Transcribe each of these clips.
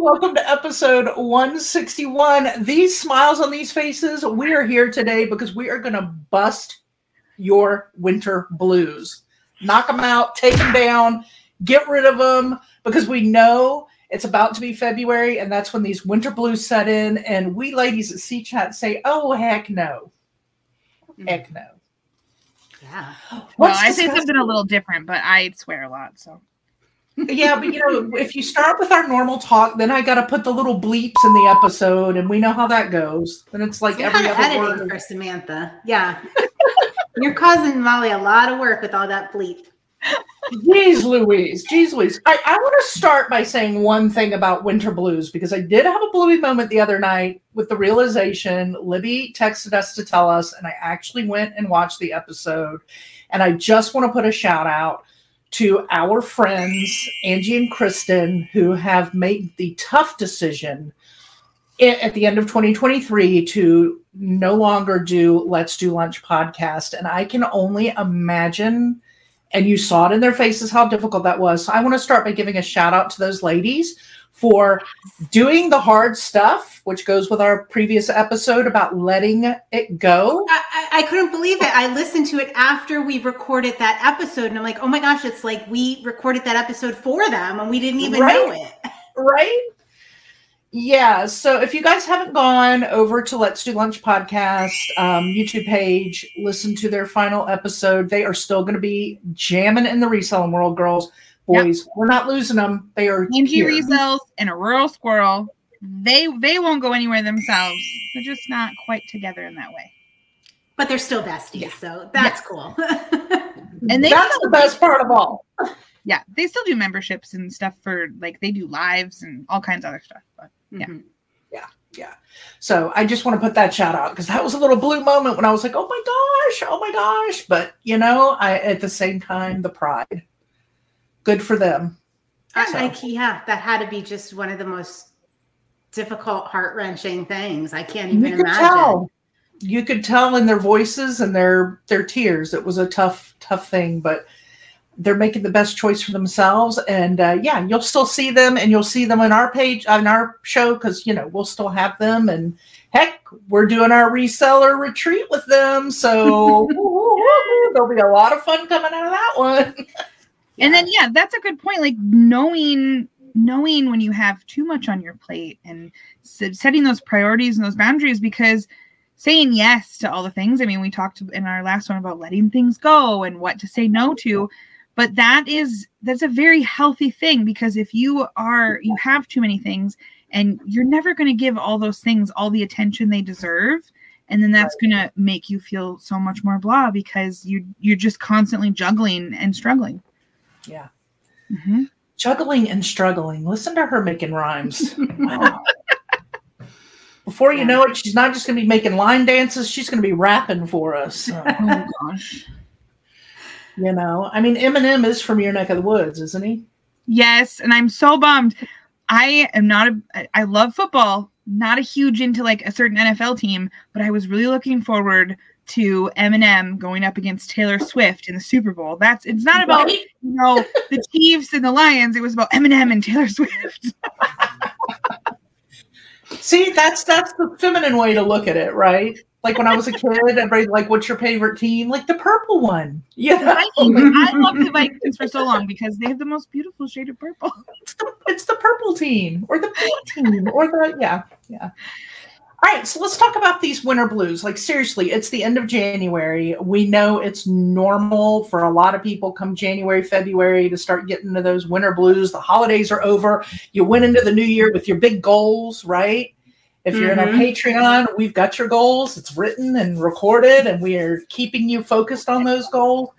Welcome to episode 161. These smiles on these faces, we are here today because we are going to bust your winter blues. Knock them out, take them down, get rid of them because we know it's about to be February and that's when these winter blues set in. And we ladies at C Chat say, oh, heck no. Mm-hmm. Heck no. Yeah. Well, I say something a little different, but I swear a lot. So yeah, but you know, if you start with our normal talk, then I got to put the little bleeps in the episode, and we know how that goes. Then it's like every other editing word. for Samantha. Yeah. You're causing Molly a lot of work with all that bleep. Jeez Louise, jeez Louise. I, I want to start by saying one thing about winter blues because I did have a bluey moment the other night with the realization Libby texted us to tell us, and I actually went and watched the episode. And I just want to put a shout out to our friends, Angie and Kristen, who have made the tough decision at the end of 2023 to no longer do Let's Do Lunch podcast. And I can only imagine and you saw it in their faces how difficult that was. So I want to start by giving a shout out to those ladies for doing the hard stuff, which goes with our previous episode about letting it go. I, I, couldn't believe it. I listened to it after we recorded that episode, and I'm like, oh my gosh, it's like we recorded that episode for them and we didn't even Right? know it. right? Yeah. So if you guys haven't gone over to Let's Do Lunch podcast um, YouTube page, listen to their final episode. They are still going to be jamming in the reselling world, girls, boys. We're not losing them. They are Angie here. resells and a rural squirrel. They they won't go anywhere themselves. They're just not quite together in that way. But they're still besties, Yeah. so that's cool. And they That's the best part of all. yeah, they still do memberships and stuff for like they do lives and all kinds of other stuff. But Yeah. Mhm. Yeah. So I just want to put that shout out because that was a little blue moment when I was like, oh my gosh, oh my gosh. But you know, I at the same time, the pride. Good for them. I, So- I, yeah, that had to be just one of the most difficult, heart wrenching things. I can't You even could imagine. tell. You could tell in their voices and their their tears. It was a tough, tough thing, but they're making the best choice for themselves. And uh, yeah, you'll still see them, and you'll see them on our page on our show because you know we'll still have them. And heck, we're doing our reseller retreat with them, so there'll be a lot of fun coming out of that one. and then yeah, that's a good point. Like knowing knowing when you have too much on your plate and setting those priorities and those boundaries because saying yes to all the things. I mean, we talked in our last one about letting things go and what to say no to, but that is that's a very healthy thing because if you are you have too many things and you're never going to give all those things all the attention they deserve and then that's going to make you feel so much more blah because you you're just constantly juggling and struggling. Yeah. Mhm. Juggling and struggling. Listen to her making rhymes. Wow. Before you know it, she's not just going to be making line dances; she's going to be rapping for us. Oh gosh. you know, I mean, Eminem is from your neck of the woods, isn't he? Yes, and I'm so bummed. I am not a. I love football, not a huge into like a certain NFL team, but I was really looking forward to Eminem going up against Taylor Swift in the Super Bowl. That's it's not about Right? you know the Chiefs and the Lions. It was about Eminem and Taylor Swift. See, that's that's the feminine way to look at it, right? Like when I was a kid, everybody like, "What's your favorite team?" Like the purple one. Yeah, I love the Vikings for so long because they have the most beautiful shade of purple. it's the it's the purple team or the pink team or the yeah yeah. All right, so let's talk about these winter blues. Like seriously, it's the end of January. We know it's normal for a lot of people come January, February to start getting to those winter blues. The holidays are over. You went into the new year with your big goals, right? If you're in our Mhm. Patreon, we've got your goals. It's written and recorded, and we are keeping you focused on those goals.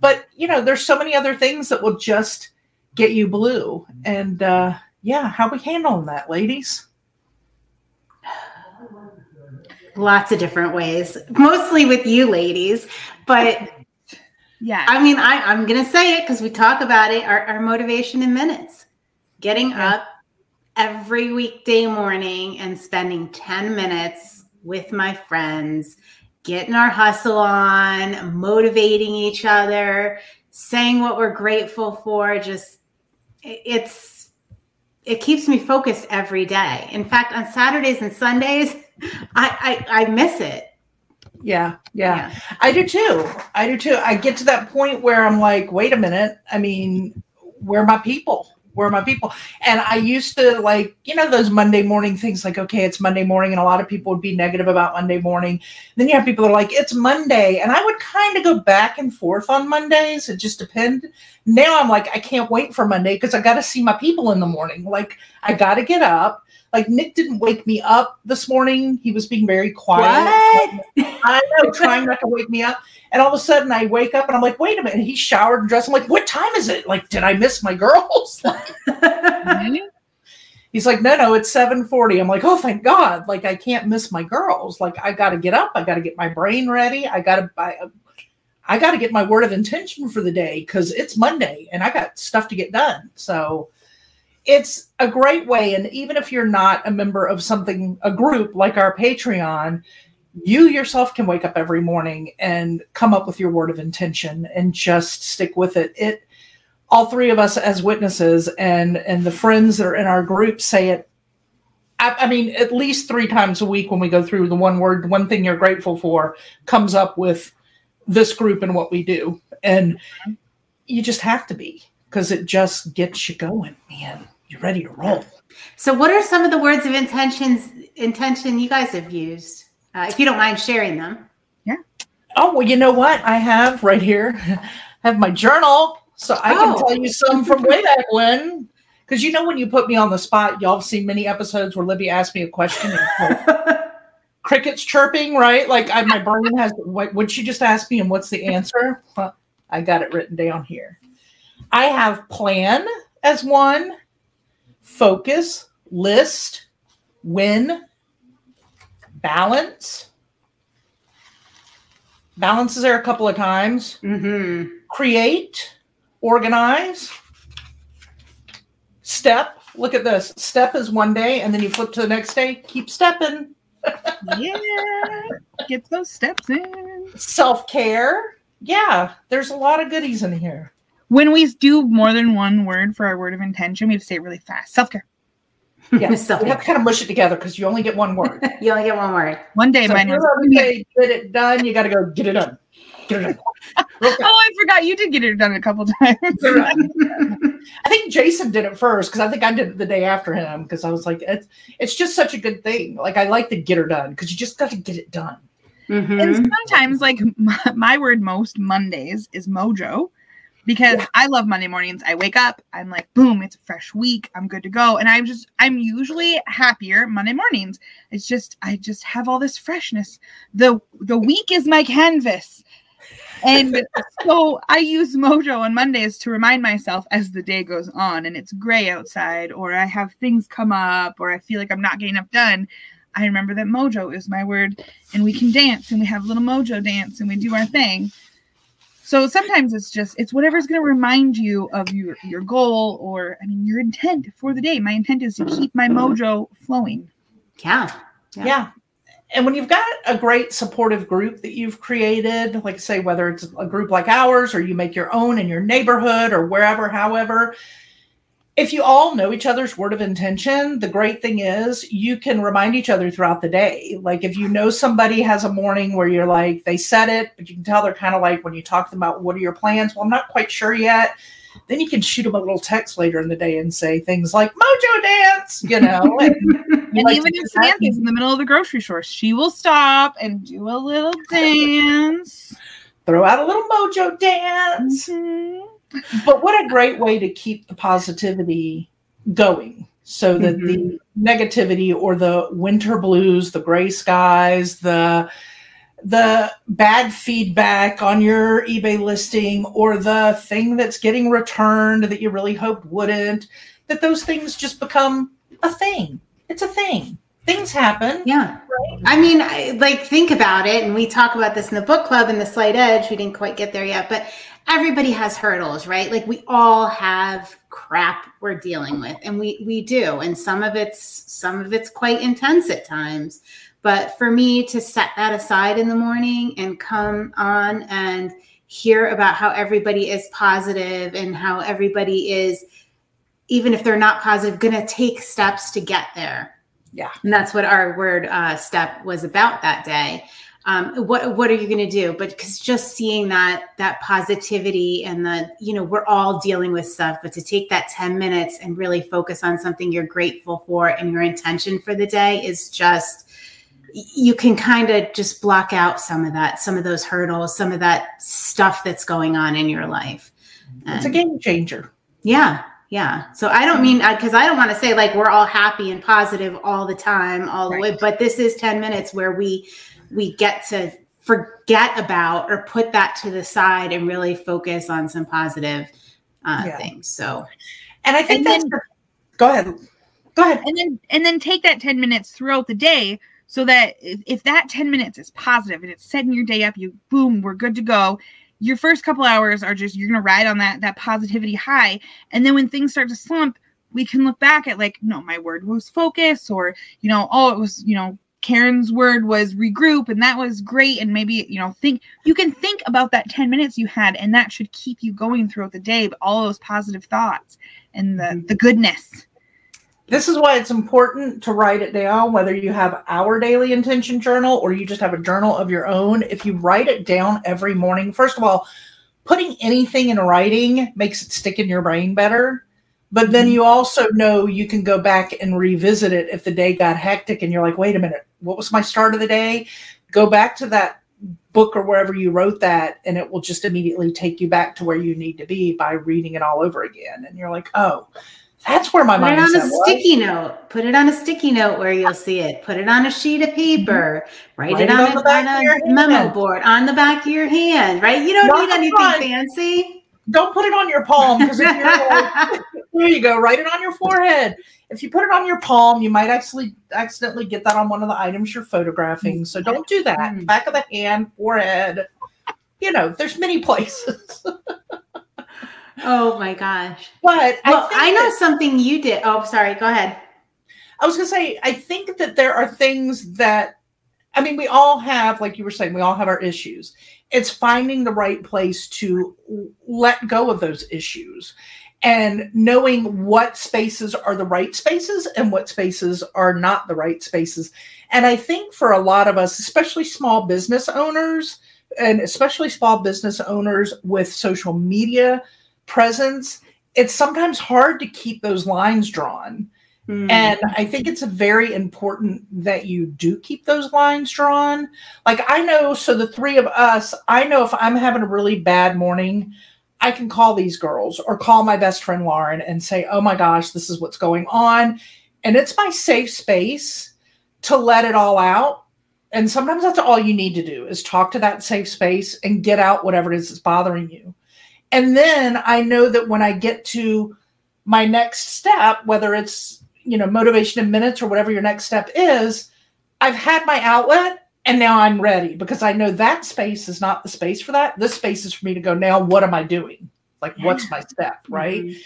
But you know, there's so many other things that will just get you blue. And uh, yeah, how we handling that, ladies? Lots of different ways, mostly with you ladies. But Yeah. I mean, I, I'm going to say it because we talk about it our, our motivation in minutes. Getting Yeah. up every weekday morning and spending 10 minutes with my friends, getting our hustle on, motivating each other, saying what we're grateful for. Just, it's, it keeps me focused every day. In fact, on Saturdays and Sundays, I I, I miss it. Yeah, yeah, yeah, I do too. I do too. I get to that point where I'm like, wait a minute. I mean, where are my people? Where are my people? And I used to like, you know, those Monday morning things like, okay, it's Monday morning. And a lot of people would be negative about Monday morning. Then you have people that are like, it's Monday. And I would kind of go back and forth on Mondays. It just depended. Now I'm like, I can't wait for Monday because I got to see my people in the morning. Like, I got to get up. Like Nick didn't wake me up this morning. He was being very quiet. What? I know, trying not to wake me up. And all of a sudden I wake up and I'm like, wait a minute. He showered and dressed. I'm like, what time is it? Like, did I miss my girls? Mm-hmm. He's like, no, no, it's 740. I'm like, oh, thank God. Like, I can't miss my girls. Like, I got to get up. I got to get my brain ready. I got to buy, I got to get my word of intention for the day because it's Monday and I got stuff to get done. So it's a great way. And even if you're not a member of something, a group like our Patreon, you yourself can wake up every morning and come up with your word of intention and just stick with it. It all three of us as witnesses and and the friends that are in our group say it I, I mean at least three times a week when we go through the one word one thing you're grateful for comes up with this group and what we do and you just have to be because it just gets you going man you're ready to roll so what are some of the words of intentions intention you guys have used uh, if you don't mind sharing them. Yeah. Oh, well, you know what? I have right here, I have my journal. So I can oh. tell you some from way back when. Because you know, when you put me on the spot, y'all have seen many episodes where Libby asked me a question. crickets chirping, right? Like I, my brain has, what would she just ask me and what's the answer? Well, I got it written down here. I have plan as one, focus, list, win, balance. Balance is there a couple of times. Mm-hmm. Create, organize, step. Look at this. Step is one day, and then you flip to the next day. Keep stepping. yeah, get those steps in. Self care. Yeah, there's a lot of goodies in here. When we do more than one word for our word of intention, we have to say it really fast. Self care. Yeah, so you have to kind of mush it together because you only get one word. you only get one word. One day, so mine was. Say, get it done. You got to go get it done. Get it done. oh, I forgot you did get it done a couple times. I think Jason did it first because I think I did it the day after him because I was like, it's it's just such a good thing. Like I like to get her done because you just got to get it done. Mm-hmm. And sometimes, like my, my word most Mondays is mojo because yeah. I love Monday mornings. I wake up, I'm like, boom, it's a fresh week. I'm good to go. And I'm just, I'm usually happier Monday mornings. It's just, I just have all this freshness. The the week is my canvas. And so I use Mojo on Mondays to remind myself as the day goes on and it's gray outside, or I have things come up, or I feel like I'm not getting enough done. I remember that Mojo is my word, and we can dance and we have a little Mojo dance and we do our thing. So sometimes it's just it's whatever's going to remind you of your your goal or I mean your intent for the day. My intent is to keep my mojo flowing. Yeah. Yeah. yeah. And when you've got a great supportive group that you've created, like say whether it's a group like ours or you make your own in your neighborhood or wherever, however, if you all know each other's word of intention, the great thing is you can remind each other throughout the day. Like if you know somebody has a morning where you're like, they said it, but you can tell they're kind of like when you talk to them about what are your plans? Well, I'm not quite sure yet. Then you can shoot them a little text later in the day and say things like mojo dance, you know. and, and like even if Samantha's in the middle of the grocery store, she will stop and do a little dance. Throw out a little mojo dance. Mm-hmm but what a great way to keep the positivity going so that mm-hmm. the negativity or the winter blues, the gray skies, the the bad feedback on your eBay listing or the thing that's getting returned that you really hoped wouldn't, that those things just become a thing. It's a thing. Things happen. Yeah. Right? I mean, I, like, think about it. And we talk about this in the book club and the slight edge. We didn't quite get there yet. But everybody has hurdles, right? Like we all have crap we're dealing with and we we do and some of it's some of it's quite intense at times. But for me to set that aside in the morning and come on and hear about how everybody is positive and how everybody is even if they're not positive, going to take steps to get there. Yeah. And that's what our word uh, step was about that day. Um, what what are you going to do? But because just seeing that that positivity and the you know we're all dealing with stuff, but to take that ten minutes and really focus on something you're grateful for and your intention for the day is just you can kind of just block out some of that, some of those hurdles, some of that stuff that's going on in your life. It's a game changer. Yeah, yeah. So I don't mean because I don't want to say like we're all happy and positive all the time, all the Right. way. But this is ten minutes where we we get to forget about or put that to the side and really focus on some positive uh, Yeah. things. So And I think And that's then- go ahead. Go ahead. and then and then take that 10 minutes throughout the day so that if, if that 10 minutes is positive and it's setting your day up you boom we're good to go your first couple hours are just you're gonna ride on that that positivity high and then when things start to slump we can look back at like no my word was focus or you know oh it was you know karen's word was regroup and that was great and maybe you know think you can think about that 10 minutes you had and that should keep you going throughout the day but all those positive thoughts and the mm-hmm. the goodness This is why it's important to write it down, whether you have our daily intention journal or you just have a journal of your own. If you write it down every morning, first of all, putting anything in writing makes it stick in your brain better. But then you also know you can go back and revisit it if the day got hectic and you're like, wait a minute, what was my start of the day? Go back to that book or wherever you wrote that, and it will just immediately take you back to where you need to be by reading it all over again. And you're like, oh, that's where my put it on a was. sticky note. Put it on a sticky note where you'll see it. Put it on a sheet of paper. Mm-hmm. Write, Write it it on, on a, the back on of your memo hand. board on the back of your hand. Right? You don't Not need anything fancy. don't put it on your palm because if you're like, there you go, write it on your forehead. If you put it on your palm, you might actually accidentally get that on one of the items you're photographing. So don't do that. Mm. Back of the hand, forehead. You know, there's many places. oh my gosh. But Well, think I, know that- something you did. Oh, sorry. Go ahead. I was gonna say, I think that there are things that I mean, we all have, like you were saying, we all have our issues. It's finding the right place to let go of those issues and knowing what spaces are the right spaces and what spaces are not the right spaces. And I think for a lot of us, especially small business owners, and especially small business owners with social media presence, it's sometimes hard to keep those lines drawn. Hmm. And I think it's very important that you do keep those lines drawn. Like I know, so the three of us, I know if I'm having a really bad morning, I can call these girls or call my best friend Lauren and say, oh my gosh, this is what's going on. And it's my safe space to let it all out. And sometimes that's all you need to do is talk to that safe space and get out whatever it is that's bothering you. And then I know that when I get to my next step, whether it's you know motivation in minutes or whatever your next step is i've had my outlet and now i'm ready because i know that space is not the space for that. This space is for me to go now what am i doing? Like what's my step right? Mhm.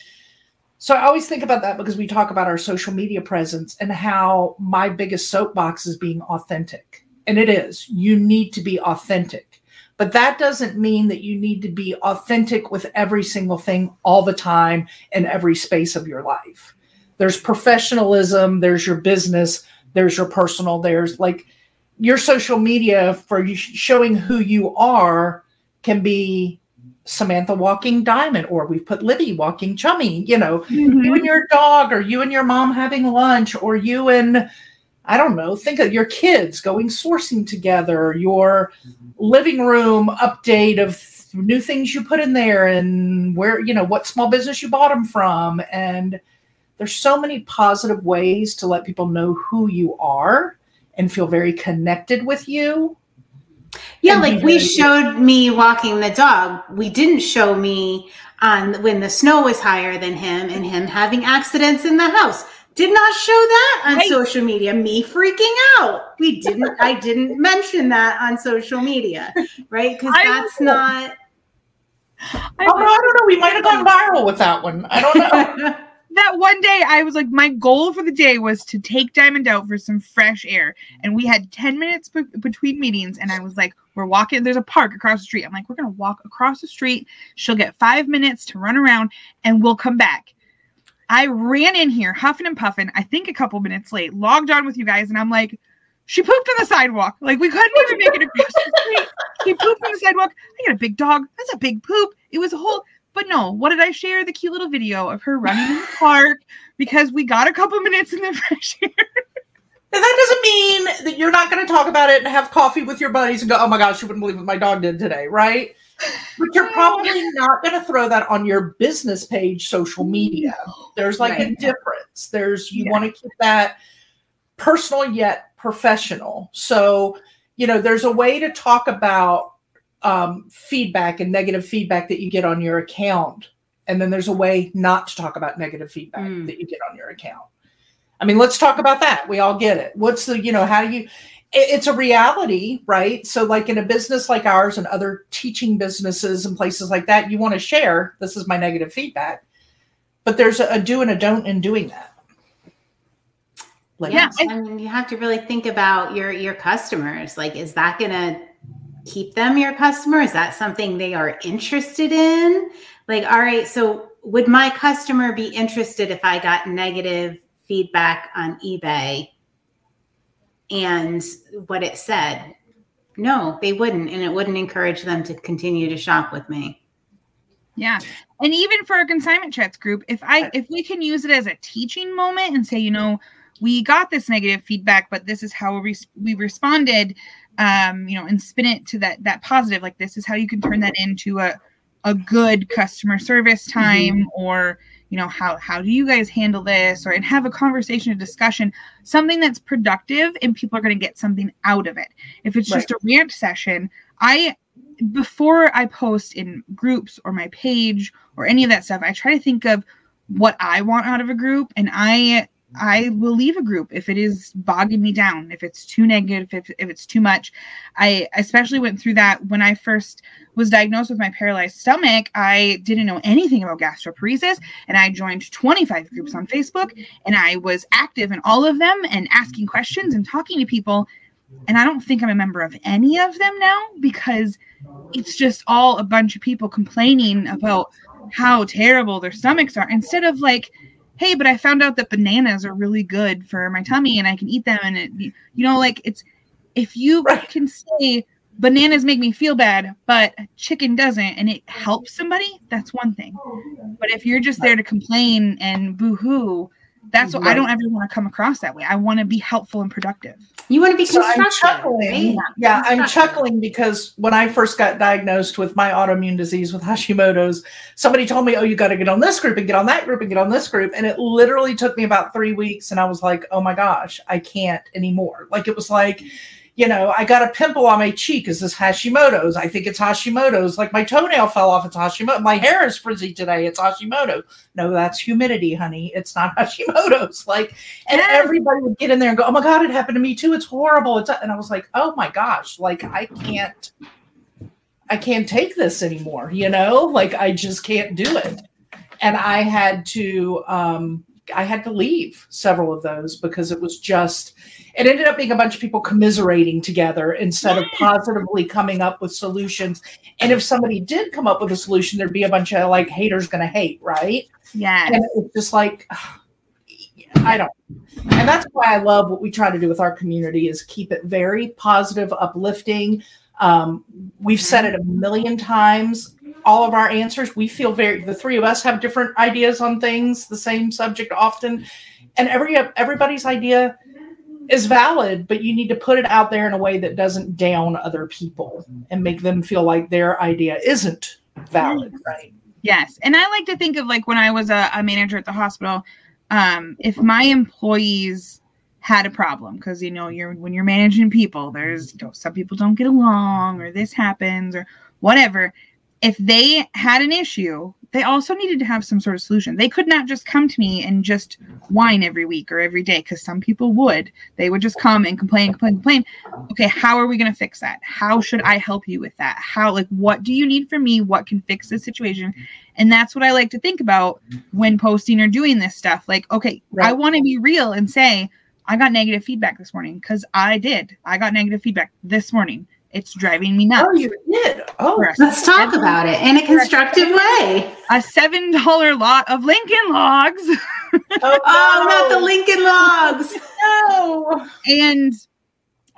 so i always think about that because we talk about our social media presence and how my biggest soapbox is being authentic. And it is. You need to be authentic. But that doesn't mean that you need to be authentic with every single thing all the time in every space of your life. There's professionalism there's your business there's your personal there's like your social media for showing who you are can be samantha walking diamond or we've put libby walking chummy you know mm-hmm. you and your dog or you and your mom having lunch or you and i don't know think of your kids going sourcing together your living room update of new things you put in there and where you know what small business you bought them from. And there's so many positive ways to let people know who you are and feel very connected with you Yeah, like we showed me walking the dog. We didn't show me on when the snow was higher than him and him having accidents in the house. Did not show that on Right. social media. Me freaking out. We didn't. I didn't mention that on social media, right? Because I that's not. I oh, no, i don't know we might have gone viral with that one i don't know that one day I was like, my goal for the day was to take Diamond out for some fresh air. And we had 10 minutes be- between meetings. And I was like, we're walking, there's a park across the street. I'm like, we're going to walk across the street. She'll get five minutes to run around and we'll come back. I ran in here huffing and puffing, I think a couple minutes late, logged on with you guys, and I'm like, she pooped on the sidewalk. Like we couldn't even make it across the street. She pooped on the sidewalk. I got a big dog. That's a big poop. It was a whole but no, what did I share? The cute little video of her running in the park because we got a couple minutes in the fresh air. And that doesn't mean that you're not going to talk about it and have coffee with your buddies and go, oh my gosh, you wouldn't believe what my dog did today, right? But you're probably not going to throw that on your business page, social media. There's like right. a difference. There's, you yeah. want to keep that personal yet professional. So, you know, there's a way to talk about um, feedback and negative feedback that you get on your account. And then there's a way not to talk about negative feedback mm. that you get on your account. I mean, let's talk about that. We all get it. What's the, you know, how do you, it's a reality, right? So, like in a business like ours and other teaching businesses and places like that, you want to share this is my negative feedback, but there's a, a do and a don't in doing that. Like, yeah, I mean, you have to really think about your your customers. Like, is that going to keep them your customer? Is that something they are interested in? Like, all right, so would my customer be interested if I got negative feedback on eBay and what it said? No, they wouldn't. And it wouldn't encourage them to continue to shop with me. Yeah. And even for a consignment chats group, if I if we can use it as a teaching moment and say, you know, we got this negative feedback, but this is how we, we responded um, you know, and spin it to that that positive. Like this is how you can turn that into a a good customer service mm-hmm. time mm-hmm. or you know how how do you guys handle this or and have a conversation a discussion something that's productive and people are going to get something out of it if it's right. just a rant session i before i post in groups or my page or any of that stuff i try to think of what i want out of a group and i I will leave a group if it is bogging me down, if it's too negative, if, if it's too much. I especially went through that when I first was diagnosed with my paralyzed stomach. I didn't know anything about gastroparesis, and I joined 25 groups on Facebook, and I was active in all of them and asking questions and talking to people. And I don't think I'm a member of any of them now because it's just all a bunch of people complaining about how terrible their stomachs are instead of like, hey, but I found out that bananas are really good for my tummy and I can eat them. And it, you know, like it's if you right. can say bananas make me feel bad, but chicken doesn't, and it helps somebody, that's one thing. But if you're just there to complain and boo hoo, that's what right. I don't ever want to come across that way. I want to be helpful and productive. You want to be so I'm chuckling. Right? Yeah, I'm chuckling because when I first got diagnosed with my autoimmune disease with Hashimoto's, somebody told me, "Oh, you got to get on this group and get on that group and get on this group," and it literally took me about three weeks, and I was like, "Oh my gosh, I can't anymore." Like it was like you know, I got a pimple on my cheek. Is this Hashimoto's? I think it's Hashimoto's. Like my toenail fell off. It's Hashimoto. My hair is frizzy today. It's Hashimoto. No, that's humidity, honey. It's not Hashimoto's. Like, and everybody would get in there and go, "Oh my god, it happened to me too. It's horrible." It's and I was like, "Oh my gosh, like I can't, I can't take this anymore." You know, like I just can't do it. And I had to, um, I had to leave several of those because it was just it ended up being a bunch of people commiserating together instead of positively coming up with solutions. And if somebody did come up with a solution, there'd be a bunch of like haters going to hate, right? Yeah. And it's just like, I don't. And that's why I love what we try to do with our community is keep it very positive, uplifting. Um, we've said it a million times. All of our answers, we feel very. The three of us have different ideas on things, the same subject often, and every everybody's idea is valid, but you need to put it out there in a way that doesn't down other people and make them feel like their idea isn't valid, right? Yes. And I like to think of like when I was a, a manager at the hospital, um, if my employees had a problem, because you know, you're when you're managing people, there's you know, some people don't get along or this happens or whatever. If they had an issue, they also needed to have some sort of solution. They could not just come to me and just whine every week or every day because some people would. They would just come and complain, complain, complain. Okay, how are we going to fix that? How should I help you with that? How, like, what do you need from me? What can fix this situation? And that's what I like to think about when posting or doing this stuff. Like, okay, right. I want to be real and say, I got negative feedback this morning because I did. I got negative feedback this morning. It's driving me nuts. Oh, you did. Oh, For Let's talk about it in a constructive way. a seven dollar lot of Lincoln Logs, oh, Oh, not the Lincoln Logs. no. and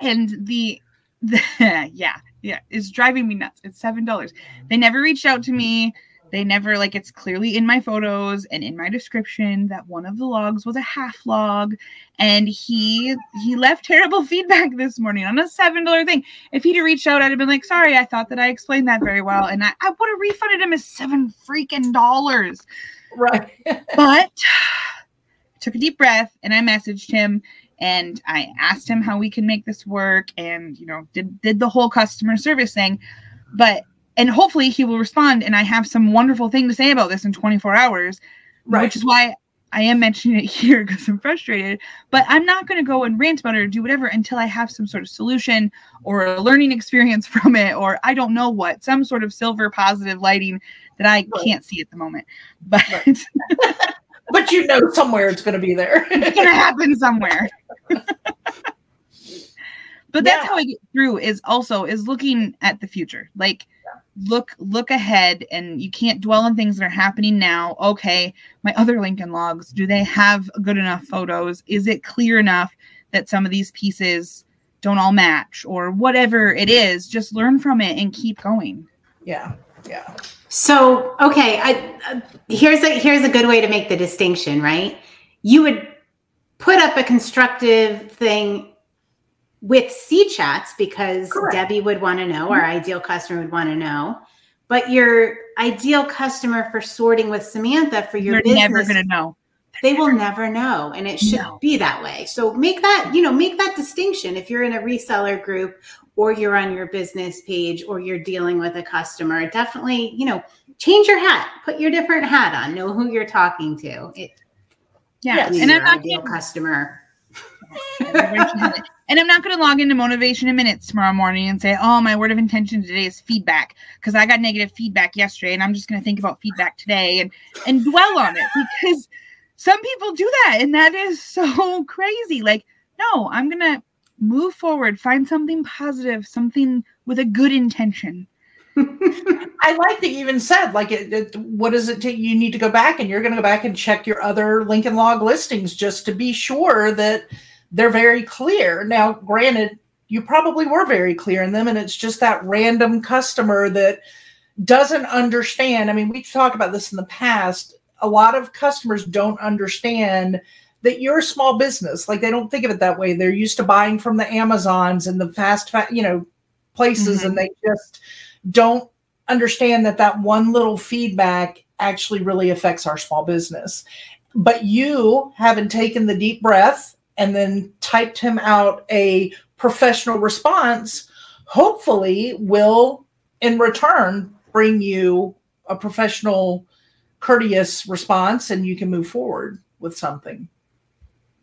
and the, the yeah yeah it's driving me nuts. It's seven dollars. They never reached out to me. They never like it's clearly in my photos and in my description that one of the logs was a half log, and he he left terrible feedback this morning on a seven dollar thing. If he'd have reached out, I'd have been like, sorry, I thought that I explained that very well, and I, I would have refunded him his seven freaking dollars. Right. But took a deep breath and I messaged him and I asked him how we can make this work and you know did did the whole customer service thing. But and hopefully he will respond and I have some wonderful thing to say about this in 24 hours, Right. which is why I am mentioning it here because I'm frustrated. But I'm not going to go and rant about it or do whatever until I have some sort of solution or a learning experience from it, or I don't know what, some sort of silver positive lighting that I Right. can't see at the moment. But Right. but you know somewhere it's going to be there. it's gonna happen somewhere. but that's Yeah. how I get through is also is looking at the future. Like look look ahead and you can't dwell on things that are happening now. Okay, my other Lincoln logs, do they have good enough photos? Is it clear enough that some of these pieces don't all match or whatever it is? Just learn from it and keep going. yeah. Yeah. So, okay, I uh, here's a here's a good way to make the distinction, right? You would put up a constructive thing with C chats because Correct. Debbie would want to know, our mm-hmm. ideal customer would want to know. But your ideal customer for sorting with Samantha for your You're business, never gonna know. they will never know, and it should No. be that way. So make that you know make that distinction. If you're in a reseller group or you're on your business page or you're dealing with a customer, definitely you know change your hat, put your different hat on, know who you're talking to. It Yeah. And I'm not ideal customer. And I'm not going to log into Motivation in Minutes tomorrow morning and say, oh, my word of intention today is feedback because I got negative feedback yesterday and I'm just going to think about feedback today and, and dwell on it because some people do that and that is so crazy. Like, no, I'm going to move forward, find something positive, something with a good intention. I like that you even said, like, it, it, what does it take? You need to go back and you're going to go back and check your other Lincoln Log listings just to be sure that they're very clear. Now, granted, you probably were very clear in them, and it's just that random customer that doesn't understand. I mean, we've talked about this in the past. A lot of customers don't understand that you're a small business. Like, they don't think of it that way. They're used to buying from the Amazons and the fast, fa- you know, places, Mhm. and they just don't understand that that one little feedback actually really affects our small business. But you, having taken the deep breath and then typed him out a professional response, hopefully will in return bring you a professional, courteous response and you can move forward with something.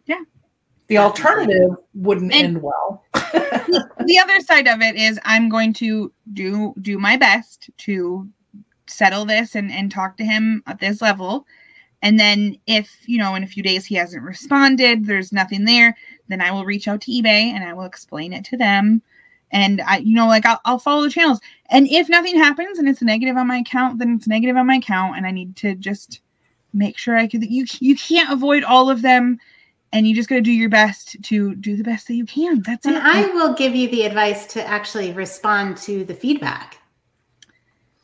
Yeah. The alternative wouldn't And- end well. the other side of it is I'm going to do do my best to settle this and and talk to him at this level. And then if, you know, in a few days he hasn't responded, there's nothing there, then I will reach out to eBay and I will explain it to them. And I, you know, like I'll, I'll follow the channels. And if nothing happens and it's negative on my account, then it's negative on my account. And I need to just make sure I could, you, you can't avoid all of them. And you just got to do your best to do the best that you can. That's And it. I will give you the advice to actually respond to the feedback.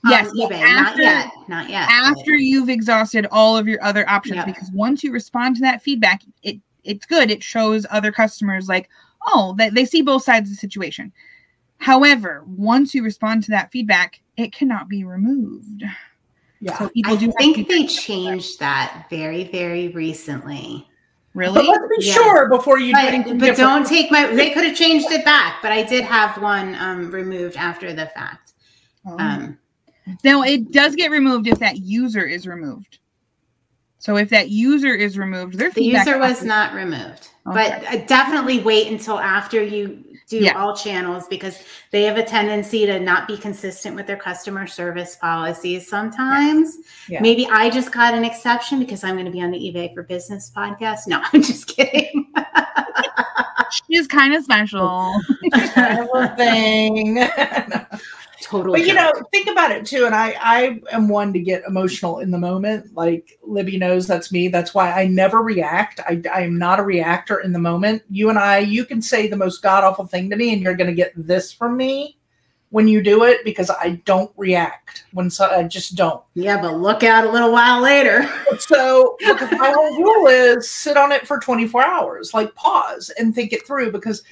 Yes, on but eBay. not after- yet. Not yet. after you've exhausted all of your other options Yeah. because once you respond to that feedback it it's good it shows other customers like oh they, they see both sides of the situation however once you respond to that feedback it cannot be removed Yeah. so people I do think they changed that very, very recently. But really let's be Yeah. sure before you do But, anything but different. don't take my. They could have changed it back, but I did have one um, removed after the fact. Oh. Um, now it does get removed if that user is removed so if that user is removed their the user was not removed, Okay. but definitely wait until after you do Yeah. all channels because they have a tendency to not be consistent with their customer service policies sometimes. Yeah. Maybe I just got an exception because I'm going to be on the eBay for Business podcast. No, I'm just kidding. she's kind of special. kind of a thing. Total. but you know, think about it too. And I, I am one to get emotional in the moment. Like Libby knows that's me. That's why I never react. I, I am not a reactor in the moment. You and I, you can say the most god awful thing to me, and you're going to get this from me when you do it because I don't react when so I just don't. yeah, but look out a little while later. So my whole rule is sit on it for 24 hours, like pause and think it through because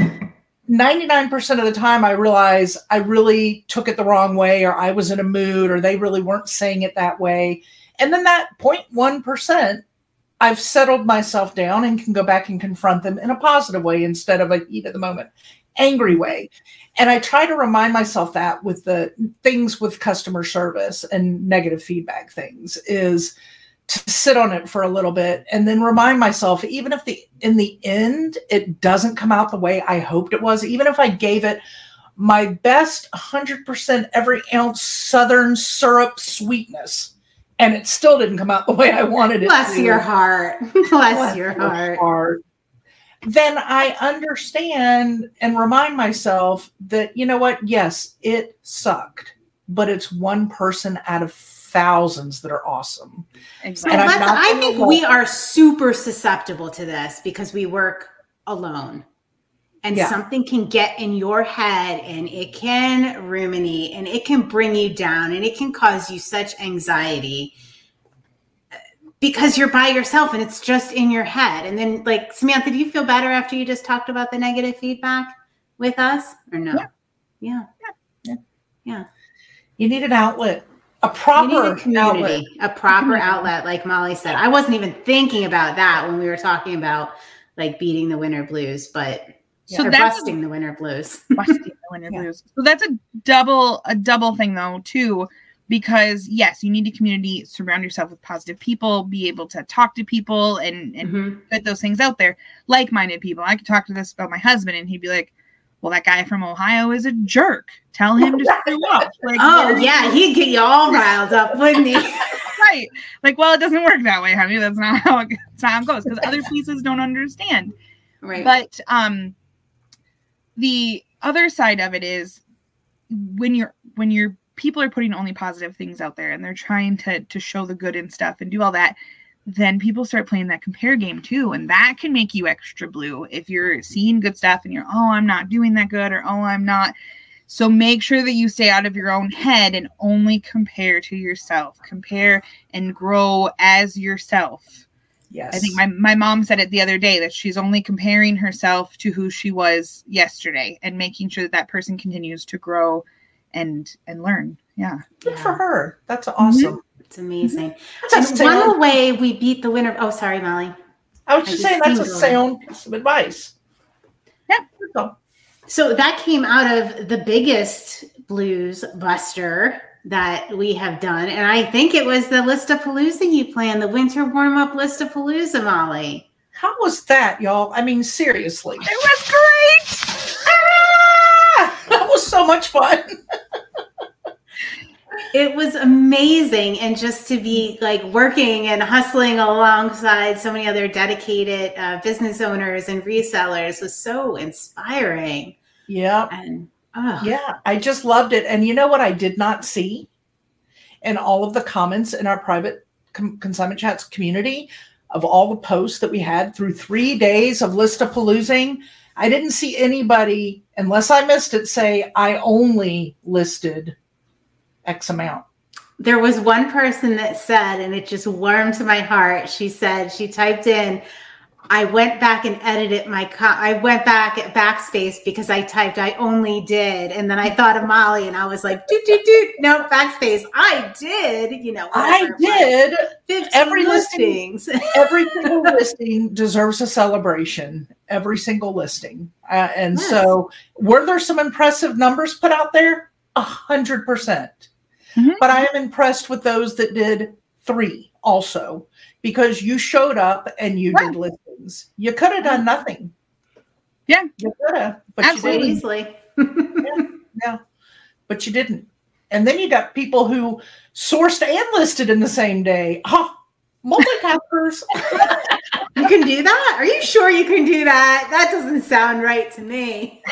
99% of the time I realize I really took it the wrong way or I was in a mood or they really weren't saying it that way. And then that 0.1%, I've settled myself down and can go back and confront them in a positive way instead of a heat of the moment, angry way. And I try to remind myself that with the things with customer service and negative feedback things is to sit on it for a little bit and then remind myself even if the in the end it doesn't come out the way i hoped it was even if i gave it my best 100% every ounce southern syrup sweetness and it still didn't come out the way i wanted it Bless to your heart. Bless, your heart. heart, then i understand and remind myself that you know what yes it sucked but it's one person out of thousands that are awesome Exactly. And I'm let's, not I gonna think lie. we are super susceptible to this because we work alone. And Yeah. something can get in your head and it can ruminate and it can bring you down and it can cause you such anxiety uh, because you're by yourself and it's just in your head. And then, like, Samantha, do you feel better after you just talked about the negative feedback with us or no? Yeah. Yeah. Yeah. You need an outlet, a proper a community, outlet. a proper Community. outlet, like Molly said. I wasn't even thinking about that when we were talking about like beating the winter blues, but So or that's busting the winter blues. busting the winter Yeah. blues. So that's a double a double thing though too, because yes, you need a community. Surround yourself with positive people. Be able to talk to people and and Mhm. put those things out there. Like minded people. I could talk to this about my husband, and he'd be like, "Well, that guy from Ohio is a jerk. Tell him to screw up." Like, Oh yeah, he'd get you all riled up, wouldn't he? right. Like, well, it doesn't work that way, honey. That's not how it, that's not how it goes because other pieces don't understand. right. But um the other side of it is when you're when you're people are putting only positive things out there and they're trying to to show the good and stuff and do all that, then people start playing that compare game too. And that can make you extra blue if you're seeing good stuff and you're, oh, I'm not doing that good or oh, I'm not. So make sure that you stay out of your own head and only compare to yourself. Compare and grow as yourself. Yes. I think my, my mom said it the other day that she's only comparing herself to who she was yesterday and making sure that that person continues to grow and and learn. Yeah. Good for her. That's mm-hmm. awesome. It's amazing. That's a And one way we beat the winter. Oh, sorry, Molly. I was I just just saying that's a sound piece of advice. Yeah. So that came out of the biggest blues buster that we have done. And I think it was the Listapalooza you planned, the winter warm up Listapalooza, Molly. How was that, y'all? I mean, seriously. It was great. Ah! That was so much fun. It was amazing. And just to be like working and hustling alongside so many other dedicated uh, business owners and resellers was so inspiring. Yeah. And oh, Yeah. I just loved it. And you know what I did not see in all of the comments in our private com- consignment chats community of all the posts that we had through three days of Listapaloozing? I didn't see anybody, unless I missed it, say I only listed X amount. There was one person that said, and it just warmed to my heart. She said, she typed in, I went back and edited my, co- I went back at backspace because I typed, I only did. And then I thought of Molly and I was like, doot, doot, doot, no, backspace. I did, you know. I whatever it did. 15 Every listing- listings. every single listing deserves a celebration. Every single listing, uh, and Yes. so were there some impressive numbers put out there? A hundred percent. Mhm. But I mm-hmm. am impressed with those that did three also, because you showed up and you did listings. You could have mm-hmm. done nothing. Yeah. you could have, but Absolutely. you didn't. Easily. Yeah, but you didn't. And then you got people who sourced and listed in the same day. Oh, multitaskers. You can do that? Are you sure you can do that? That doesn't sound right to me.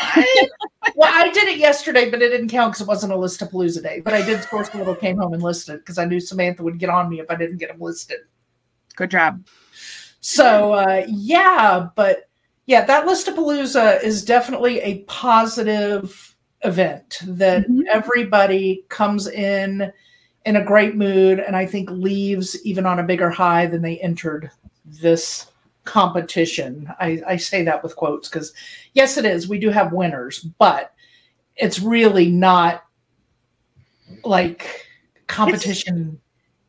well, I did it yesterday, but it didn't count because it wasn't a Listapalooza day. But I did source a little came home and listed because I knew Samantha would get on me if I didn't get them listed. Good job. So uh, yeah, but yeah, that Listapalooza is definitely a positive event that Mhm. everybody comes in in a great mood and I think leaves even on a bigger high than they entered this competition. I, I say that with quotes because yes, it is. We do have winners, but it's really not like competition.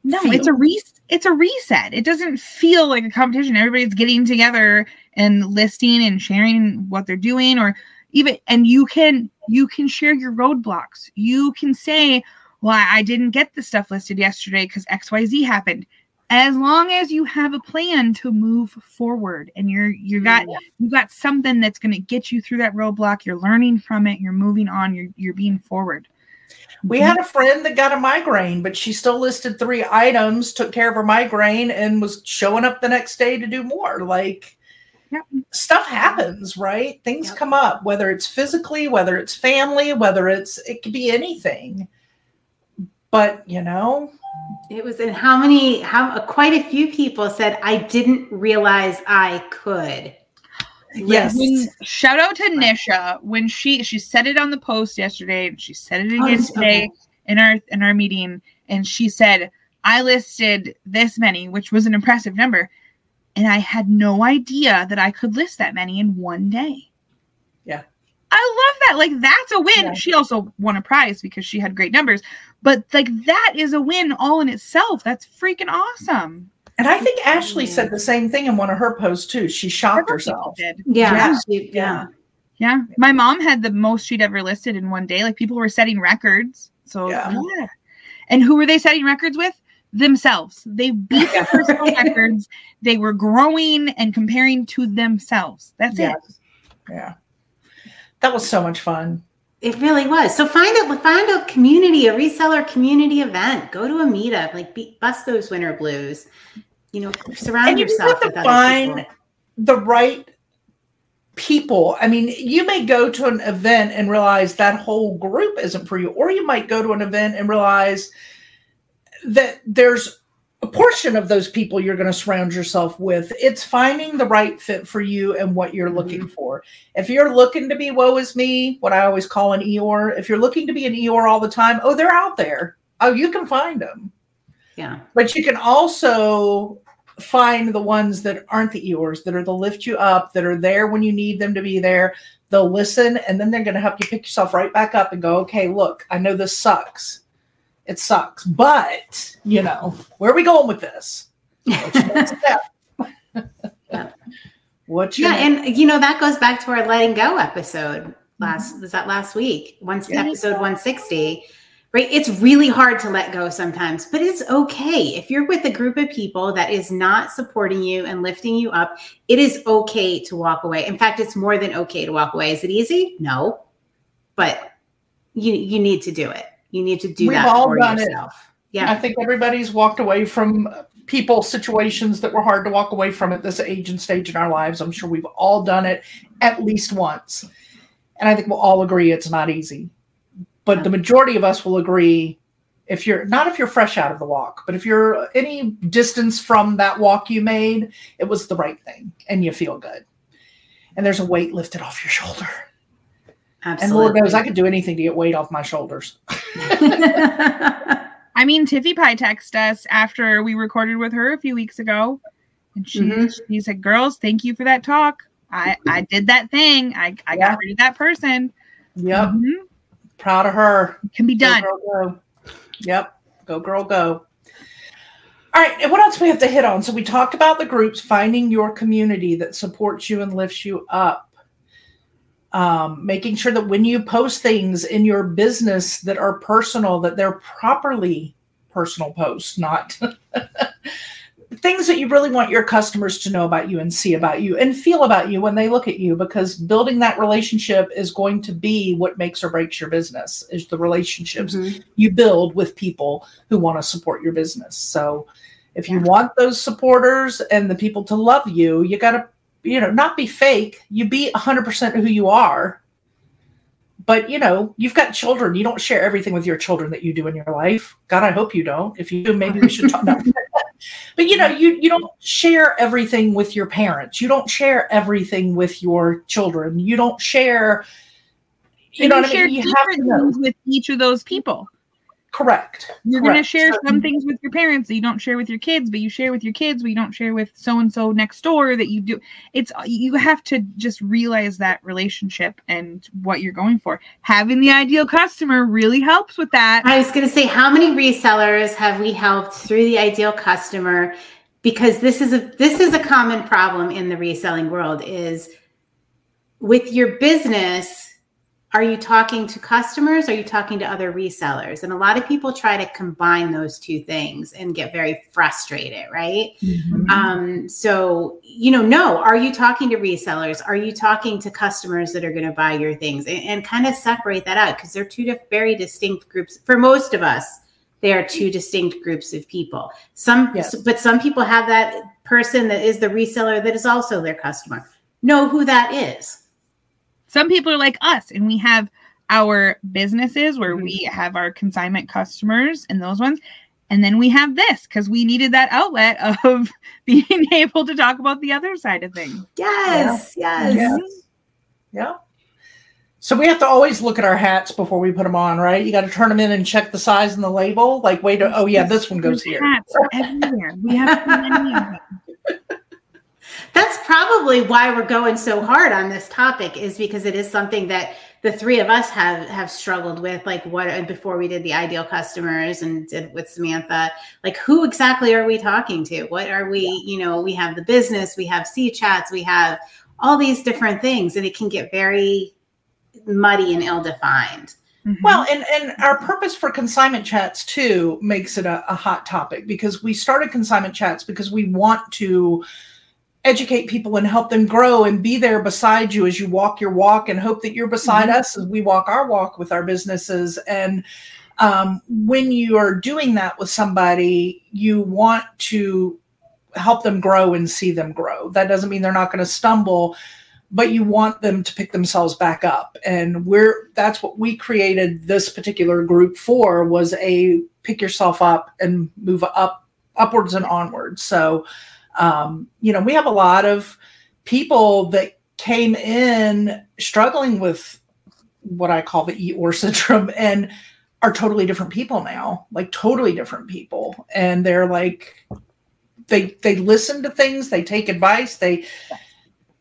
No, feel. it's a re- it's a reset. It doesn't feel like a competition. Everybody's getting together and listing and sharing what they're doing or even and you can you can share your roadblocks. You can say, "Well, I I didn't get the stuff listed yesterday cuz XYZ happened." As long as you have a plan to move forward and you're you got you got something that's going to get you through that roadblock, you're learning from it, you're moving on, you're you're being forward. We had a friend that got a migraine, but she still listed three items, took care of her migraine, and was showing up the next day to do more. Like Yep. stuff happens, right? Things Yep. come up, whether it's physically, whether it's family, whether it's it could be anything. But you know, It was in how many, how uh, quite a few people said, I didn't realize I could. yes, When, shout out to Nisha when she she said it on the post yesterday and she said it Oh, again it's- today okay. in our in our meeting and she said I listed this many which was an impressive number and I had no idea that I could list that many in one day. Yeah. I love that. Like that's a win. Yeah. She also won a prize because she had great numbers. But like that is a win all in itself. That's freaking awesome. and I think Ashley said the same thing in one of her posts too. She shocked herself. Did. Yeah. Yeah. she- yeah. Yeah. My mom had the most she'd ever listed in one day. Like people were setting records. So Yeah. yeah. And who were they setting records with? Themselves. They beat their personal records. They were growing and comparing to themselves. That's it. Yeah. That was so much fun. It really was. So find a find a community, a reseller community event. Go to a meetup, like be, bust those winter blues. You know, surround you yourself with find the right people. I mean, you may go to an event and realize that whole group isn't for you, or you might go to an event and realize that there's a portion of those people you're going to surround yourself with. It's finding the right fit for you and what you're mm-hmm. looking for. If you're looking to be woe is me, what I always call an Eeyore, if you're looking to be an Eeyore all the time, oh, they're out there. Oh, you can find them Yeah. but you can also find the ones that aren't the Eeyores, that are the lift you up, that are there when you need them to be there. They'll listen and then they're going to help you pick yourself right back up and go, okay, look, I know this sucks. It sucks, but you know, where are we going with this? What's your next step? Yeah. What's your Yeah, next- and you know that goes back to our letting go episode last mm-hmm. was that last week, once Yeah. episode 160. Right? It's really hard to let go sometimes, but it's okay. If you're with a group of people that is not supporting you and lifting you up, it is okay to walk away. In fact, it's more than okay to walk away. Is it easy? No. But you you need to do it. You need to do We've that all for done it. Yeah. I think everybody's walked away from people situations that were hard to walk away from at this age and stage in our lives. I'm sure we've all done it at least once. And I think we'll all agree it's not easy. But the majority of us will agree if you're not if you're fresh out of the walk, but if you're any distance from that walk you made, it was the right thing and you feel good. And there's a weight lifted off your shoulder. Absolutely. And Lord knows I could do anything to get weight off my shoulders. I mean, Tiffy Pie texted us after we recorded with her a few weeks ago. And she, Mhm. she said, Girls, thank you for that talk. I, I did that thing. I, I Yeah. got rid of that person. Yep. Mhm. Proud of her. Can be done. Go, girl, go. Yep. Go, girl, go. All right. And what else we have to hit on? So we talked about the groups, finding your community that supports you and lifts you up. Um, making sure that when you post things in your business that are personal, that they're properly personal posts, not things that you really want your customers to know about you and see about you and feel about you when they look at you because building that relationship is going to be what makes or breaks your business is the relationships Mhm. you build with people who want to support your business so If you want those supporters and the people to love you, you got to, you know, not be fake. You be 100% who you are. But, you know, you've got children. You don't share everything with your children that you do in your life. God, I hope you don't. If you do, maybe we should talk. No. but you know, you you don't share everything with your parents. You don't share everything with your children. You don't share. You And know you what I share mean? You have to different know. things with each of those people. Correct. You're going to share So- some things with your parents that you don't share with your kids, but you share with your kids, but you don't share with so and so next door that you do. It's you have to just realize that relationship and what you're going for. Having the ideal customer really helps with that. I was going to say, how many resellers have we helped through the ideal customer? Because this is a this is a common problem in the reselling world. Is with your business, are you talking to customers? Are you talking to other resellers? And a lot of people try to combine those two things and get very frustrated, right? Um, so, you know, no, are you talking to resellers? Are you talking to customers that are going to buy your things? And, and kind of separate that out because they're two diff- very distinct groups. For most of us, they are two distinct groups of people. Some, Yes. but some people have that person that is the reseller that is also their customer. Know who that is. Some people are like us, and we have our businesses where Mm-hmm. we have our consignment customers and those ones. And then we have this because we needed that outlet of being able to talk about the other side of things. Yes, yes. Yeah. Yeah. So we have to always look at our hats before we put them on, right? You got to turn them in and check the size and the label. Like, wait, oh yeah, this one goes here. Hats everywhere. We have so many of them. That's probably why we're going so hard on this topic is because it is something that the three of us have have struggled with like what before we did the ideal customers and did with Samantha like who exactly are we talking to? What are we you know we have the business we have C chats we have all these different things and it can get very muddy and ill defined Mhm. Well, and and our purpose for consignment chats too makes it a, a hot topic because we started consignment chats because we want to educate people and help them grow and be there beside you as you walk your walk and hope that you're beside Mhm. us as we walk our walk with our businesses. And um, when you are doing that with somebody you want to help them grow and see them grow. That doesn't mean they're not going to stumble but you want them to pick themselves back up. And we're that's what we created this particular group for was a pick yourself up and move up upwards and onwards. So um, you know we have a lot of people that came in struggling with what i call the eeyore syndrome and are totally different people now like totally different people. And they're like they they listen to things they take advice they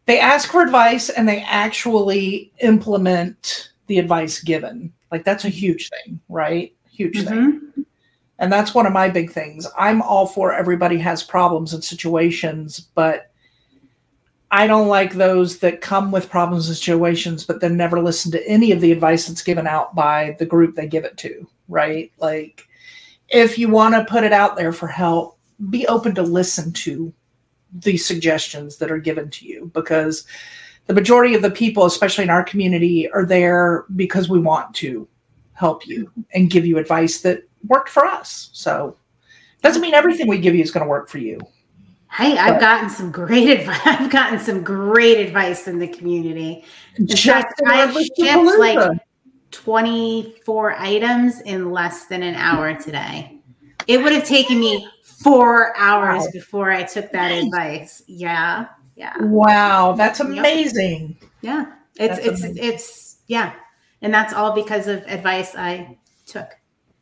they ask for advice and they actually implement the advice given. Like that's a huge thing right? Huge thing. Mhm. And that's one of my big things. I'm all for everybody has problems and situations but i don't like those that come with problems and situations but then never listen to any of the advice that's given out by the group they give it to right? Like if you want to put it out there for help be open to listen to the suggestions that are given to you because the majority of the people especially in our community are there because we want to help you and give you advice that worked for us so doesn't mean everything we give you is going to work for you hey i've But- gotten some great advice i've gotten some great advice in the community Just fact, I've shipped, like, 24 items in less than an hour today. It would have taken me four hours Wow. before I took that advice. Yeah. Yeah. wow that's amazing Yeah. It's, That's it's, amazing. it's, yeah. And that's all because of advice I took.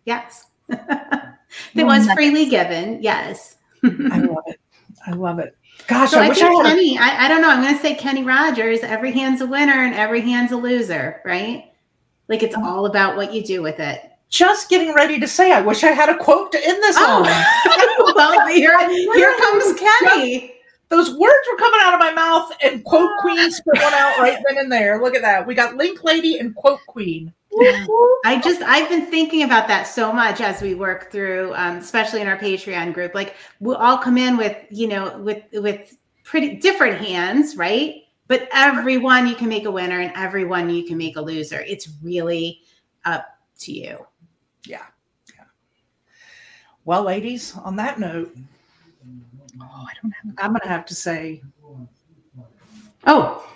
Yes. that Well, was nice. freely given. Yes. i love it i love it gosh So i, I, wish i had Kenny, I, I don't know. I'm going to say Kenny Rogers. Every hand's a winner and every hand's a loser, right? Like it's mm-hmm. all about what you do with it. just getting ready to say i wish i had a quote to end this on Oh, well, here, here comes Kenny. Those words were coming out of my mouth and quote queen spit one out right then and there look at that we got link lady and quote queen I just I've been thinking about that so much as we work through, um, especially in our Patreon group. Like we'll all come in with you know with with pretty different hands, right? But everyone you can make a winner, and everyone you can make a loser. It's really up to you. yeah yeah well ladies on that note Oh, I don't have. I'm gonna have to say, Oh,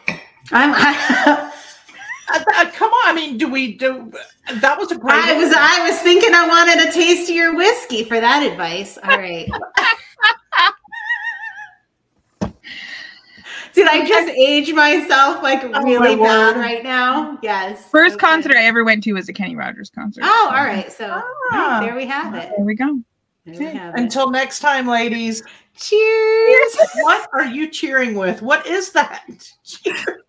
I'm. I, uh, uh, come on. I mean, do we do? That was a great. I was. I was thinking I wanted a taste of your whiskey for that advice. All right. Did I just age myself like Oh, really my bad word. right now? Yes. First Okay. concert I ever went to was a Kenny Rogers concert. Oh, all right. So Ah. there we have it. There we go. There we Okay. have it. Until next time, ladies. Cheers. What are you cheering with? What is that?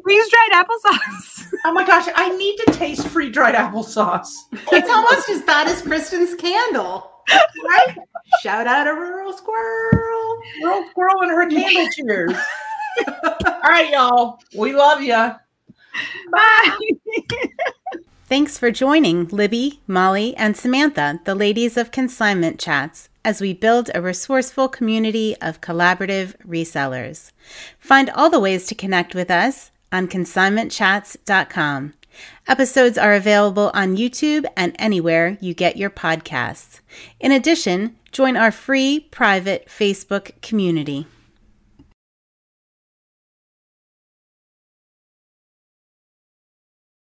Freeze dried applesauce. Oh my gosh, I need to taste free dried applesauce. It's almost as bad as Kristen's candle. Right? Shout out a rural squirrel. Girl, girl and her candle cheers. All right, y'all. We love you. Bye. Thanks for joining Libby, Molly, and Samantha, the ladies of Consignment Chats, as we build a resourceful community of collaborative resellers. Find all the ways to connect with us on consignmentchats.com. Episodes are available on YouTube and anywhere you get your podcasts. In addition, join our free private Facebook community.